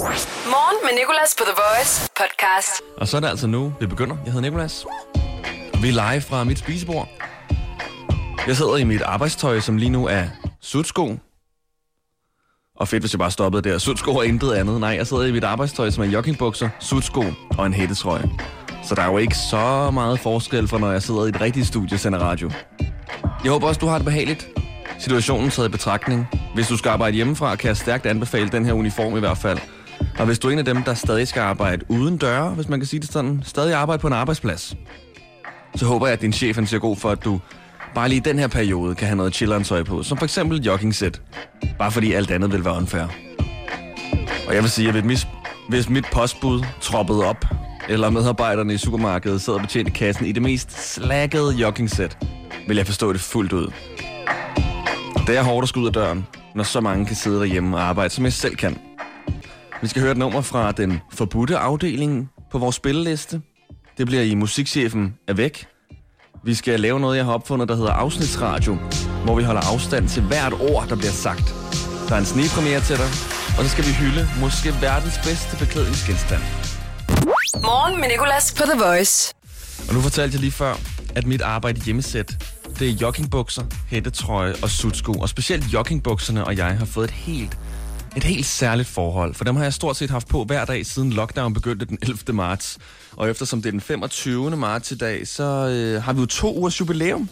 Morgen med Nicolas på The Voice podcast. Og så er det altså nu, vi begynder. Jeg hedder Nicolas. Vi er live fra mit spisebord. Jeg sidder i mit arbejdstøj, som lige nu er sudsko. Og fedt, hvis jeg bare stoppede der. Sudsko og intet andet. Nej, jeg sidder i mit arbejdstøj, som er joggingbukser, sudsko og en hættetrøje. Så der er jo ikke så meget forskel fra, når jeg sidder i et rigtigt studie og sender radio. Jeg håber også, du har det behageligt. Situationen taget i betragtning. Hvis du skal arbejde hjemmefra, kan jeg stærkt anbefale den her uniform i hvert fald. Og hvis du er en af dem, der stadig skal arbejde uden døre, hvis man kan sige det sådan, stadig arbejde på en arbejdsplads, så håber jeg, at din chef han siger god for, at du bare lige i den her periode kan have noget chilleren tøj på, som for eksempel jogging set. Bare fordi alt andet vil være unfair. Og jeg vil sige, at hvis mit, hvis mit postbud troppede op, eller medarbejderne i supermarkedet sad og betjente kassen i det mest slaggede jogging set, vil jeg forstå det fuldt ud. Det er hårdt at skulle ud af døren, når så mange kan sidde derhjemme og arbejde, som jeg selv kan. Vi skal høre et nummer fra den forbudte afdeling på vores spilleliste. Det bliver i Musikchefen er væk. Vi skal lave noget, jeg har opfundet, der hedder afsnitsradio, hvor vi holder afstand til hvert ord, der bliver sagt. Der er en snigpremiere til dig, og så skal vi hylde måske verdens bedste beklædningsgenstand. Morgen med Nicolas på The Voice. Og nu fortalte jeg lige før, at mit arbejde hjemmesæt, det er joggingbukser, hættetrøje og sudsko. Og specielt joggingbukserne og jeg har fået et helt, et helt særligt forhold. For dem har jeg stort set haft på hver dag siden lockdown begyndte den 11. marts. Og eftersom det er den 25. marts i dag, så øh, har vi jo to ugers jubilæum.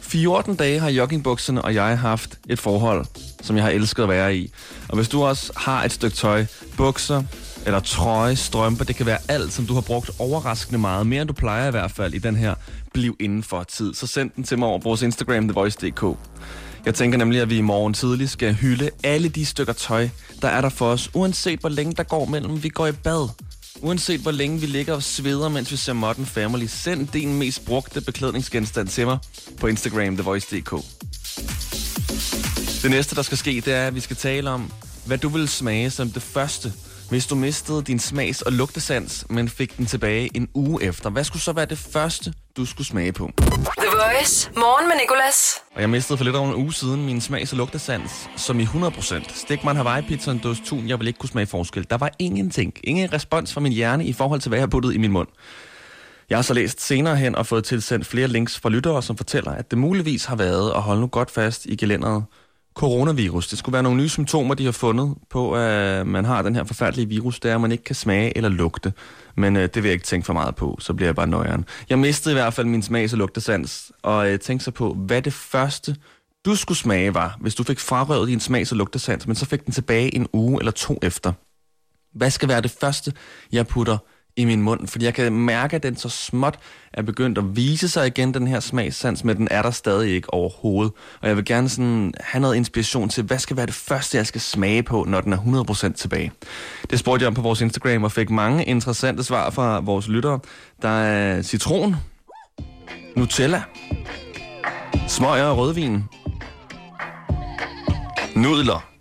14 dage har joggingbukserne og jeg haft et forhold, som jeg har elsket at være i. Og hvis du også har et stykke tøj, bukser eller trøje, strømper, det kan være alt, som du har brugt overraskende meget, mere end du plejer i hvert fald i den her bliv indenfor tid, så send den til mig over vores Instagram, thevoice.dk. Jeg tænker nemlig, at vi i morgen tidlig skal hylde alle de stykker tøj, der er der for os, uanset hvor længe der går mellem vi går i bad. Uanset hvor længe vi ligger og sveder, mens vi ser Modern Family, send din mest brugte beklædningsgenstand til mig på Instagram, thevoice.dk. Det næste, der skal ske, det er, at vi skal tale om, hvad du vil smage som det første, hvis du mistede din smags- og lugtesans, men fik den tilbage en uge efter. Hvad skulle så være det første, du skulle smage på? The Voice. Morgen med Nicolas. Og jeg mistede for lidt over en uge siden min smags- og lugtesans, som i 100%. Stik mig en Hawaii-pizza en dåse tun, jeg vil ikke kunne smage forskel. Der var ingenting. Ingen respons fra min hjerne i forhold til, hvad jeg har puttet i min mund. Jeg har så læst senere hen og fået tilsendt flere links fra lyttere, som fortæller, at det muligvis har været, at holde nu godt fast i gelænderet, coronavirus. Det skulle være nogle nye symptomer, de har fundet på, at man har den her forfærdelige virus, der man ikke kan smage eller lugte. Men øh, det vil jeg ikke tænke for meget på, så bliver jeg bare nøjeren. Jeg mistede i hvert fald min smags- og lugtesans, og øh, tænkte så på, hvad det første, du skulle smage var, hvis du fik frarøvet din smags- og lugtesans, men så fik den tilbage en uge eller to efter. Hvad skal være det første, jeg putter i min mund, fordi jeg kan mærke, at den så småt er begyndt at vise sig igen, den her smagssans, men den er der stadig ikke overhovedet. Og jeg vil gerne sådan have noget inspiration til, hvad skal være det første, jeg skal smage på, når den er 100% tilbage. Det spurgte jeg om på vores Instagram, og fik mange interessante svar fra vores lyttere. Der er citron, Nutella, smøger og rødvin, nudler,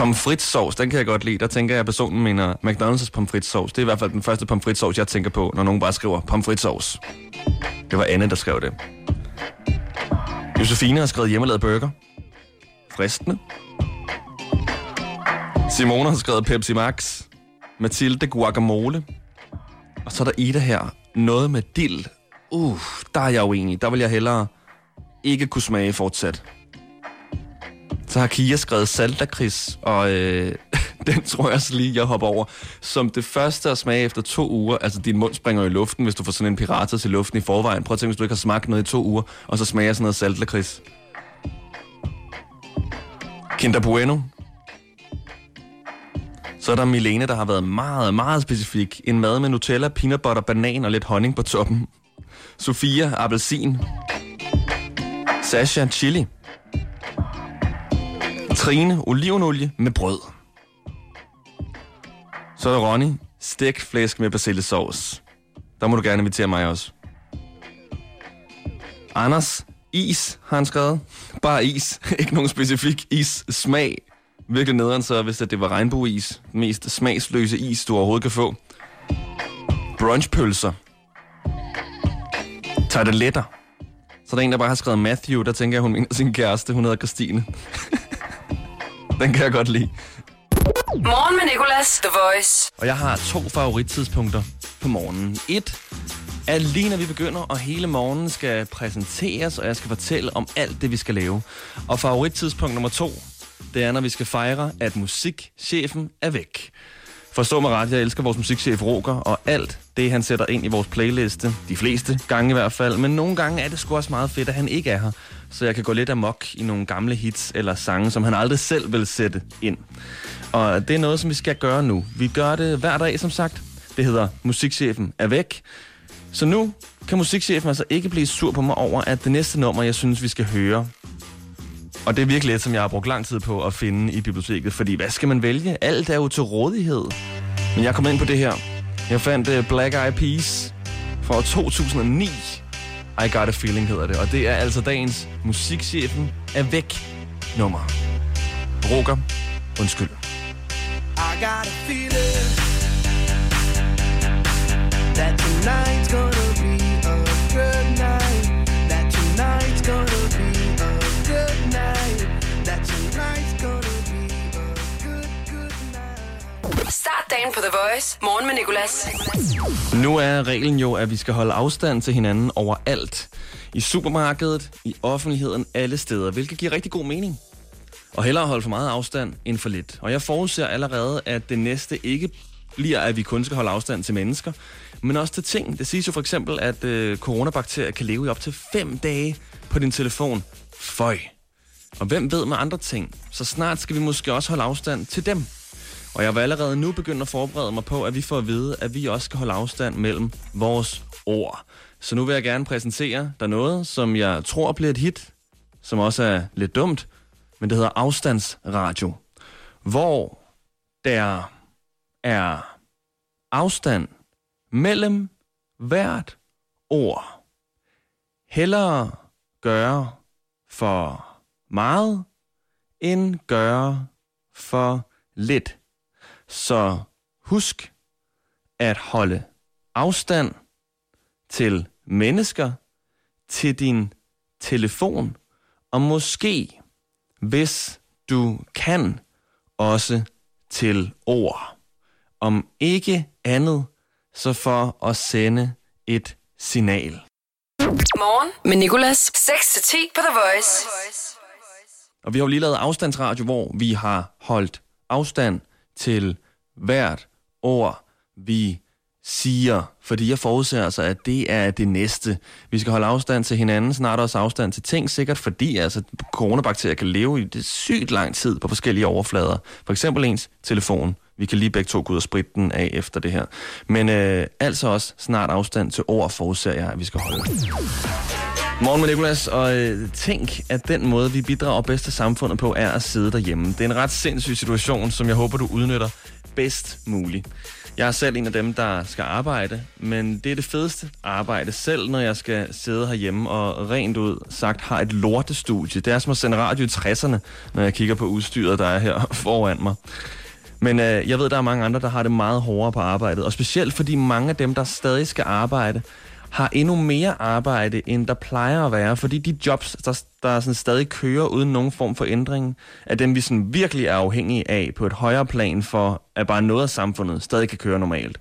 pomfritsovs, den kan jeg godt lide. Der tænker jeg, at personen mener McDonald's pomfritsovs. Det er i hvert fald den første pomfritsovs, jeg tænker på, når nogen bare skriver pomfritsovs. Det var Anne, der skrev det. Josefine har skrevet hjemmelavet burger. Fristende. Simone har skrevet Pepsi Max. Mathilde guacamole. Og så er der Ida her. Noget med dild. Uh, der er jeg uenig. Der vil jeg hellere ikke kunne smage fortsat. Så har Kia skrevet saltakris, og øh, den tror jeg så lige, jeg hopper over. Som det første at smage efter to uger, altså din mund springer i luften, hvis du får sådan en pirater til luften i forvejen. Prøv at tænke, hvis du ikke har smagt noget i to uger, og så smager sådan noget saltakris. Kinder Bueno. Så er der Milene, der har været meget, meget specifik. En mad med Nutella, peanut butter, banan og lidt honning på toppen. Sofia, appelsin. Sasha, chili. Trine, olivenolie med brød. Så er der Ronny, stegt flæsk med persillesauce. Der må du gerne invitere mig også. Anders, is har han skrevet. Bare is, ikke nogen specifik is. Smag. Virkelig nederen så, hvis det var regnbueis. Den mest smagsløse is, du overhovedet kan få. Brunchpølser. Tarteletter. Så er der en, der bare har skrevet Matthew, der tænker jeg, hun mener sin kæreste. Hun hedder Christine. Den kan jeg godt lide. Morgen med Nicolas, The Voice. Og jeg har to favorittidspunkter på morgenen. Et er lige når vi begynder, og hele morgenen skal præsenteres, og jeg skal fortælle om alt det, vi skal lave. Og favorittidspunkt nummer to, det er, når vi skal fejre, at musikchefen er væk. Forstå mig ret, jeg elsker vores musikchef Roger, og alt det, han sætter ind i vores playliste, de fleste gange i hvert fald, men nogle gange er det sgu også meget fedt, at han ikke er her, så jeg kan gå lidt amok i nogle gamle hits eller sange, som han aldrig selv vil sætte ind. Og det er noget, som vi skal gøre nu. Vi gør det hver dag, som sagt. Det hedder Musikchefen er væk. Så nu kan musikchefen altså ikke blive sur på mig over, at det næste nummer, jeg synes, vi skal høre, og det er virkelig et, som jeg har brugt lang tid på at finde i biblioteket, fordi hvad skal man vælge? Alt er jo til rådighed. Men jeg kom ind på det her. Jeg fandt uh, Black Eyed Peas fra 2009. I Got a Feeling hedder det, og det er altså dagens musikchefen er væk nummer. Roger, undskyld. I got a feeling that tonight's gonna dagen på The Voice. Morgen med Nicolas. Nu er reglen jo, at vi skal holde afstand til hinanden overalt. I supermarkedet, i offentligheden, alle steder, hvilket giver rigtig god mening. Og hellere holde for meget afstand end for lidt. Og jeg forudser allerede, at det næste ikke bliver, at vi kun skal holde afstand til mennesker, men også til ting. Det siges jo for eksempel, at øh, coronabakterier kan leve i op til 5 dage på din telefon. Føj. Og hvem ved med andre ting? Så snart skal vi måske også holde afstand til dem. Og jeg vil allerede nu begynde at forberede mig på, at vi får at vide, at vi også skal holde afstand mellem vores ord. Så nu vil jeg gerne præsentere dig noget, som jeg tror bliver et hit, som også er lidt dumt, men det hedder afstandsradio. Hvor der er afstand mellem hvert ord. Hellere gøre for meget, end gøre for lidt. Så husk at holde afstand til mennesker, til din telefon, og måske, hvis du kan, også til ord. Om ikke andet, så for at sende et signal. Morgen med Nicolas. 6-10 på The Voice. Og vi har jo lige lavet afstandsradio, hvor vi har holdt afstand til hvert ord, vi siger. Fordi jeg forudser altså, at det er det næste. Vi skal holde afstand til hinanden, snart også afstand til ting, sikkert fordi altså, coronabakterier kan leve i det sygt lang tid på forskellige overflader. For eksempel ens telefon. Vi kan lige begge to gå ud og spritte den af efter det her. Men øh, altså også snart afstand til ord, forudser jeg, at vi skal holde. Morgen med Nicolas, og øh, tænk, at den måde, vi bidrager bedst til samfundet på, er at sidde derhjemme. Det er en ret sindssyg situation, som jeg håber, du udnytter bedst muligt. Jeg er selv en af dem, der skal arbejde, men det er det fedeste arbejde, selv når jeg skal sidde herhjemme og rent ud sagt har et lortestudie. Det er som at sende radio i 60'erne, når jeg kigger på udstyret, der er her foran mig. Men øh, jeg ved, der er mange andre, der har det meget hårdere på arbejdet. Og specielt fordi mange af dem, der stadig skal arbejde, har endnu mere arbejde, end der plejer at være. Fordi de jobs, der, der sådan stadig kører uden nogen form for ændring, er dem, vi sådan virkelig er afhængige af på et højere plan for, at bare noget af samfundet stadig kan køre normalt.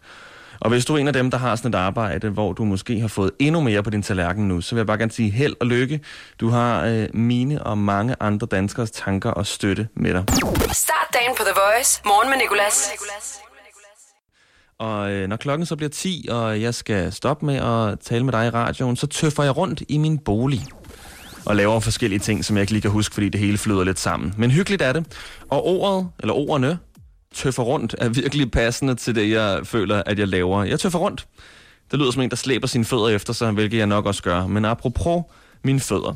Og hvis du er en af dem, der har sådan et arbejde, hvor du måske har fået endnu mere på din tallerken nu, så vil jeg bare gerne sige held og lykke. Du har øh, mine og mange andre danskers tanker og støtte med dig. Start dagen på The Voice. Morgen med Nicolas. Og øh, når klokken så bliver 10, og jeg skal stoppe med at tale med dig i radioen, så tøffer jeg rundt i min bolig og laver forskellige ting, som jeg ikke lige kan huske, fordi det hele flyder lidt sammen. Men hyggeligt er det. Og ordet, eller ordene, tøffer rundt, er virkelig passende til det, jeg føler, at jeg laver. Jeg tøffer rundt. Det lyder som en, der slæber sine fødder efter sig, hvilket jeg nok også gør. Men apropos mine fødder,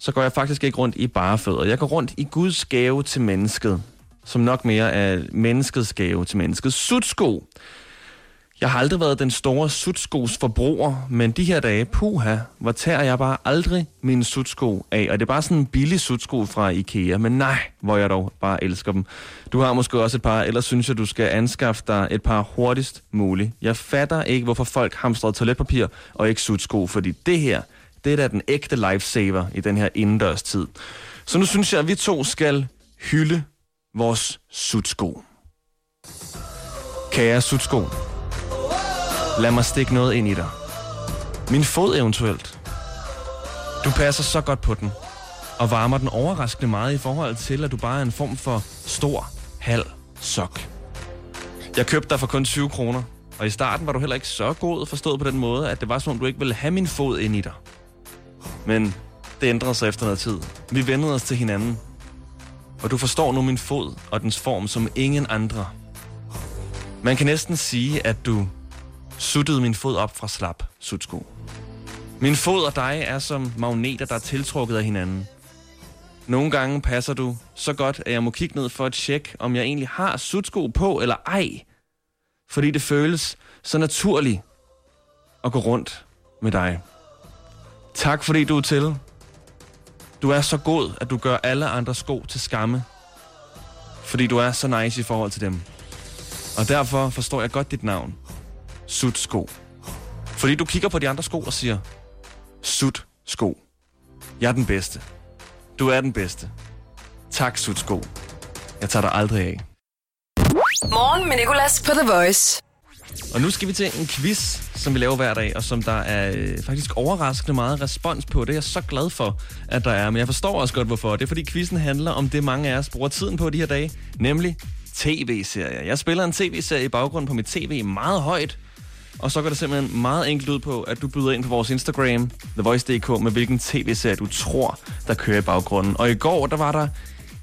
så går jeg faktisk ikke rundt i bare fødder. Jeg går rundt i Guds gave til mennesket, som nok mere er menneskets gave til mennesket. Sutsko. Jeg har aldrig været den store sutskos forbruger, men de her dage, puha, hvor tager jeg bare aldrig min sutsko af. Og det er bare sådan en billig sutsko fra Ikea, men nej, hvor jeg dog bare elsker dem. Du har måske også et par, ellers synes jeg, du skal anskaffe dig et par hurtigst muligt. Jeg fatter ikke, hvorfor folk hamstrer toiletpapir og ikke sutsko, fordi det her, det er da den ægte lifesaver i den her indendørs tid. Så nu synes jeg, at vi to skal hylde vores sutsko. Kære sutsko, lad mig stikke noget ind i dig. Min fod eventuelt. Du passer så godt på den, og varmer den overraskende meget i forhold til, at du bare er en form for stor, halv sok. Jeg købte dig for kun 20 kroner, og i starten var du heller ikke så god forstået på den måde, at det var som om, du ikke ville have min fod ind i dig. Men det ændrede sig efter noget tid. Vi vendede os til hinanden, og du forstår nu min fod og dens form som ingen andre. Man kan næsten sige, at du suttede min fod op fra slap sutsko. Min fod og dig er som magneter, der er tiltrukket af hinanden. Nogle gange passer du så godt, at jeg må kigge ned for at tjekke, om jeg egentlig har sutsko på eller ej. Fordi det føles så naturligt at gå rundt med dig. Tak fordi du er til. Du er så god, at du gør alle andre sko til skamme. Fordi du er så nice i forhold til dem. Og derfor forstår jeg godt dit navn. Sut sko. Fordi du kigger på de andre sko og siger, Sut sko. Jeg er den bedste. Du er den bedste. Tak, Sut sko. Jeg tager dig aldrig af. Morgen med Nicolas på The Voice. Og nu skal vi til en quiz, som vi laver hver dag, og som der er øh, faktisk overraskende meget respons på. Det er jeg så glad for, at der er, men jeg forstår også godt, hvorfor. Det er, fordi quizzen handler om det, mange af os bruger tiden på de her dage, nemlig tv-serier. Jeg spiller en tv-serie i baggrunden på mit tv meget højt, og så går det simpelthen meget enkelt ud på, at du byder ind på vores Instagram, TheVoice.dk, med hvilken tv-serie du tror, der kører i baggrunden. Og i går, der var der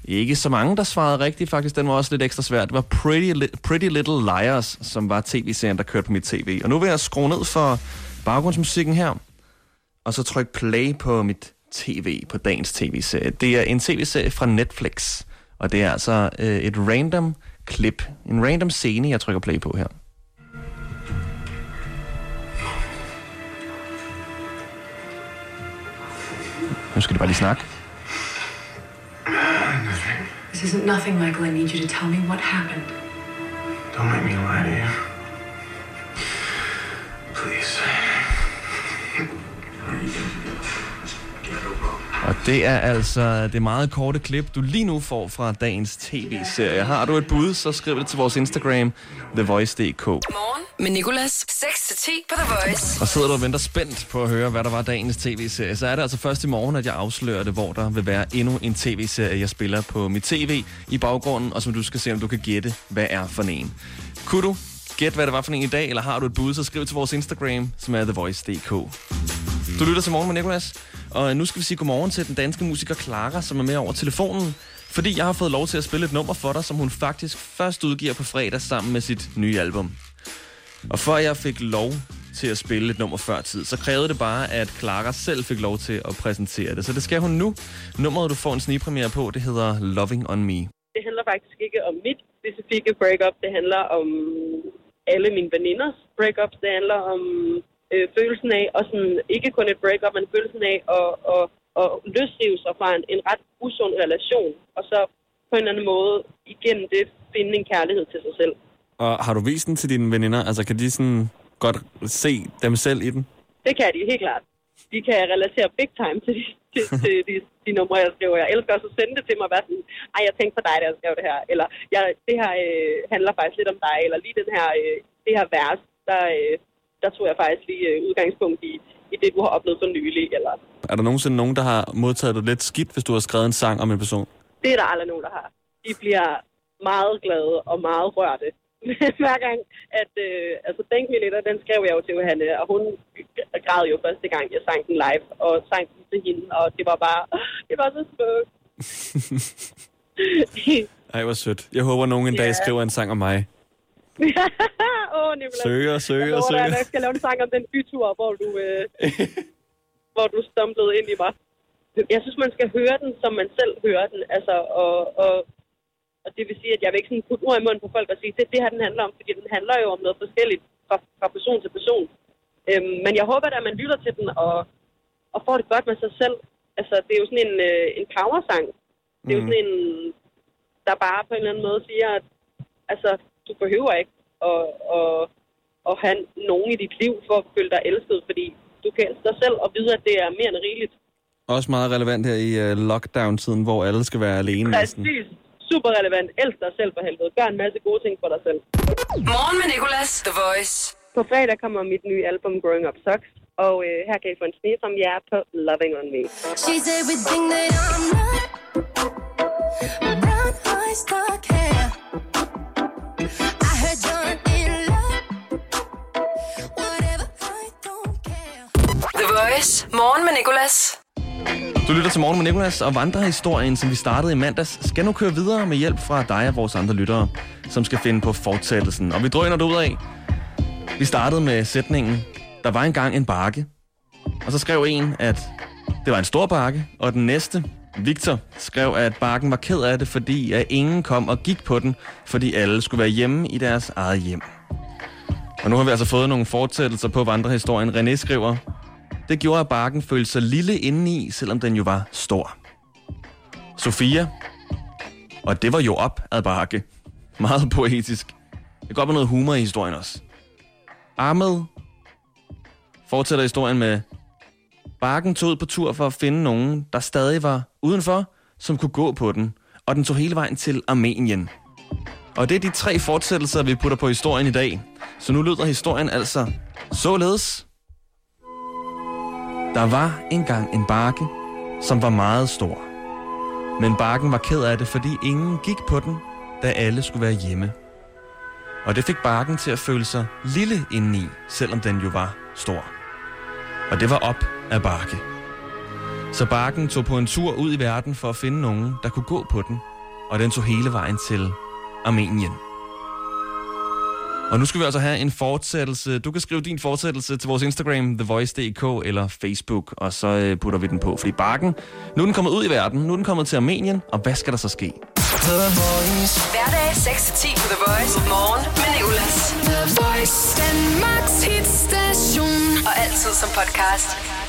ikke så mange, der svarede rigtigt. Faktisk, den var også lidt ekstra svært. Det var Pretty, Li- Pretty Little Liars, som var tv-serien, der kørte på mit tv. Og nu vil jeg skrue ned for baggrundsmusikken her, og så trykke play på mit tv, på dagens tv-serie. Det er en tv-serie fra Netflix, og det er altså øh, et random klip, en random scene, jeg trykker play på her. Nu skal de bare lige snakke. This isn't nothing, Michael. I need you to tell me what happened. Don't make me lie to you. Please. Og det er altså det meget korte klip, du lige nu får fra dagens tv-serie. Har du et bud, så skriv det til vores Instagram, TheVoice.dk. Morgen med Nicolas. 6-10 på The Voice. Og sidder du og venter spændt på at høre, hvad der var dagens tv-serie, så er det altså først i morgen, at jeg afslører det, hvor der vil være endnu en tv-serie, jeg spiller på mit tv i baggrunden, og som du skal se, om du kan gætte, hvad er for en. Kunne du gætte, hvad det var for en i dag, eller har du et bud, så skriv til vores Instagram, som er TheVoice.dk. Du lytter til morgen med Nicolas, og nu skal vi sige godmorgen til den danske musiker Clara, som er med over telefonen. Fordi jeg har fået lov til at spille et nummer for dig, som hun faktisk først udgiver på fredag sammen med sit nye album. Og før jeg fik lov til at spille et nummer før tid, så krævede det bare, at Clara selv fik lov til at præsentere det. Så det skal hun nu. Nummeret, du får en snigpremiere på, det hedder Loving On Me. det handler faktisk ikke om mit specifikke breakup. Det handler om alle mine veninders breakups. Det handler om øh, følelsen af, og sådan, ikke kun et breakup, men følelsen af at, at, at løsrive sig fra en, en ret usund relation. Og så på en eller anden måde igennem det finde en kærlighed til sig selv. Og har du vist den til dine veninder? Altså, kan de sådan godt se dem selv i den? Det kan de helt klart. De kan relatere big time til de, til, til de, de numre, jeg skriver. Jeg elsker også at sende det til mig og være sådan, ej, jeg tænkte på dig, da jeg skrev det her. Eller jeg, det her øh, handler faktisk lidt om dig. Eller lige den her, øh, det her vers, der, øh, der tog jeg faktisk lige øh, udgangspunkt i, i det, du har oplevet for nylig. Eller, Er der nogensinde nogen, der har modtaget det lidt skidt, hvis du har skrevet en sang om en person? det er der aldrig nogen, der har. De bliver meget glade og meget rørte. Hver gang, at øh, altså Thank Me Later, den skrev jeg jo til Johanne, og hun græd jo første gang, jeg sang den live, og sang den til hende, og det var bare, det var så smukt. Ej, hvor sødt. Jeg håber, nogen en dag Ja. skriver en sang om mig. Åh, Nicolás. Søger, søger, jeg dig, søger. at jeg skal lave en sang om den bytur, hvor du, øh, hvor du stumplede ind i mig. Jeg synes, man skal høre den, som man selv hører den. Altså, og, og, og det vil sige, at jeg vil ikke sådan putte ord i munden på folk og sige, det er det her, den handler om, fordi den handler jo om noget forskelligt fra, fra person til person. Øhm, men jeg håber da, at man lytter til den og, og får det godt med sig selv. Altså, det er jo sådan en, øh, en powersang. Det er jo Mhm. sådan en, der bare på en eller anden måde siger, at altså, du behøver ikke at, at, at have nogen i dit liv for at føle dig elsket, fordi du kan elske dig selv og vide, at det er mere end rigeligt. Også meget relevant her i uh, lockdown-tiden, hvor alle skal være alene næsten. Super relevant. Elsk dig selv for helvede. Gør en masse gode ting for dig selv. Morgen med Nicolas, The Voice. På fredag kommer mit nye album Growing Up Sucks, og øh, her kan I få en snepremiere på Loving On Me. She's everything that I'm not. Brown eyes, dark hair. I heard you're in love. Whatever, I don't care. The Voice. Morgen med Nicolas. Du lytter til Morgen med Nicolas, og vandrehistorien, som vi startede i mandags, skal nu køre videre med hjælp fra dig og vores andre lyttere, som skal finde på fortsættelsen. Og vi drøner det ud af. Vi startede med sætningen, der var engang en bakke. Og så skrev en, at det var en stor bakke, og den næste, Victor, skrev, at bakken var ked af det, fordi at ingen kom og gik på den, fordi alle skulle være hjemme i deres eget hjem. Og nu har vi altså fået nogle fortsættelser på vandrehistorien. René skriver, det gjorde, at bakken følte sig lille indeni, selvom den jo var stor. Sofia, og det var jo op ad bakke. Meget poetisk. Det går med noget humor i historien også. Ahmed fortsætter historien med, Bakken tog ud på tur for at finde nogen, der stadig var udenfor, som kunne gå på den, og den tog hele vejen til Armenien. Og det er de tre fortsættelser, vi putter på historien i dag. Så nu lyder historien altså således. Der var engang en bakke, som var meget stor. Men bakken var ked af det, fordi ingen gik på den, da alle skulle være hjemme. Og det fik bakken til at føle sig lille indeni, selvom den jo var stor. Og det var op af bakke. Så bakken tog på en tur ud i verden for at finde nogen, der kunne gå på den, og den tog hele vejen til Armenien. Og nu skal vi altså have en fortsættelse. Du kan skrive din fortsættelse til vores Instagram, thevoice.dk eller Facebook, og så øh, putter vi den på. Fordi bakken, nu er den kommet ud i verden, nu er den kommet til Armenien, og hvad skal der så ske? The Hverdag 6-10 på The Voice. Morgen med Nicolas. The Voice. Danmarks hitstation. Og altid som podcast.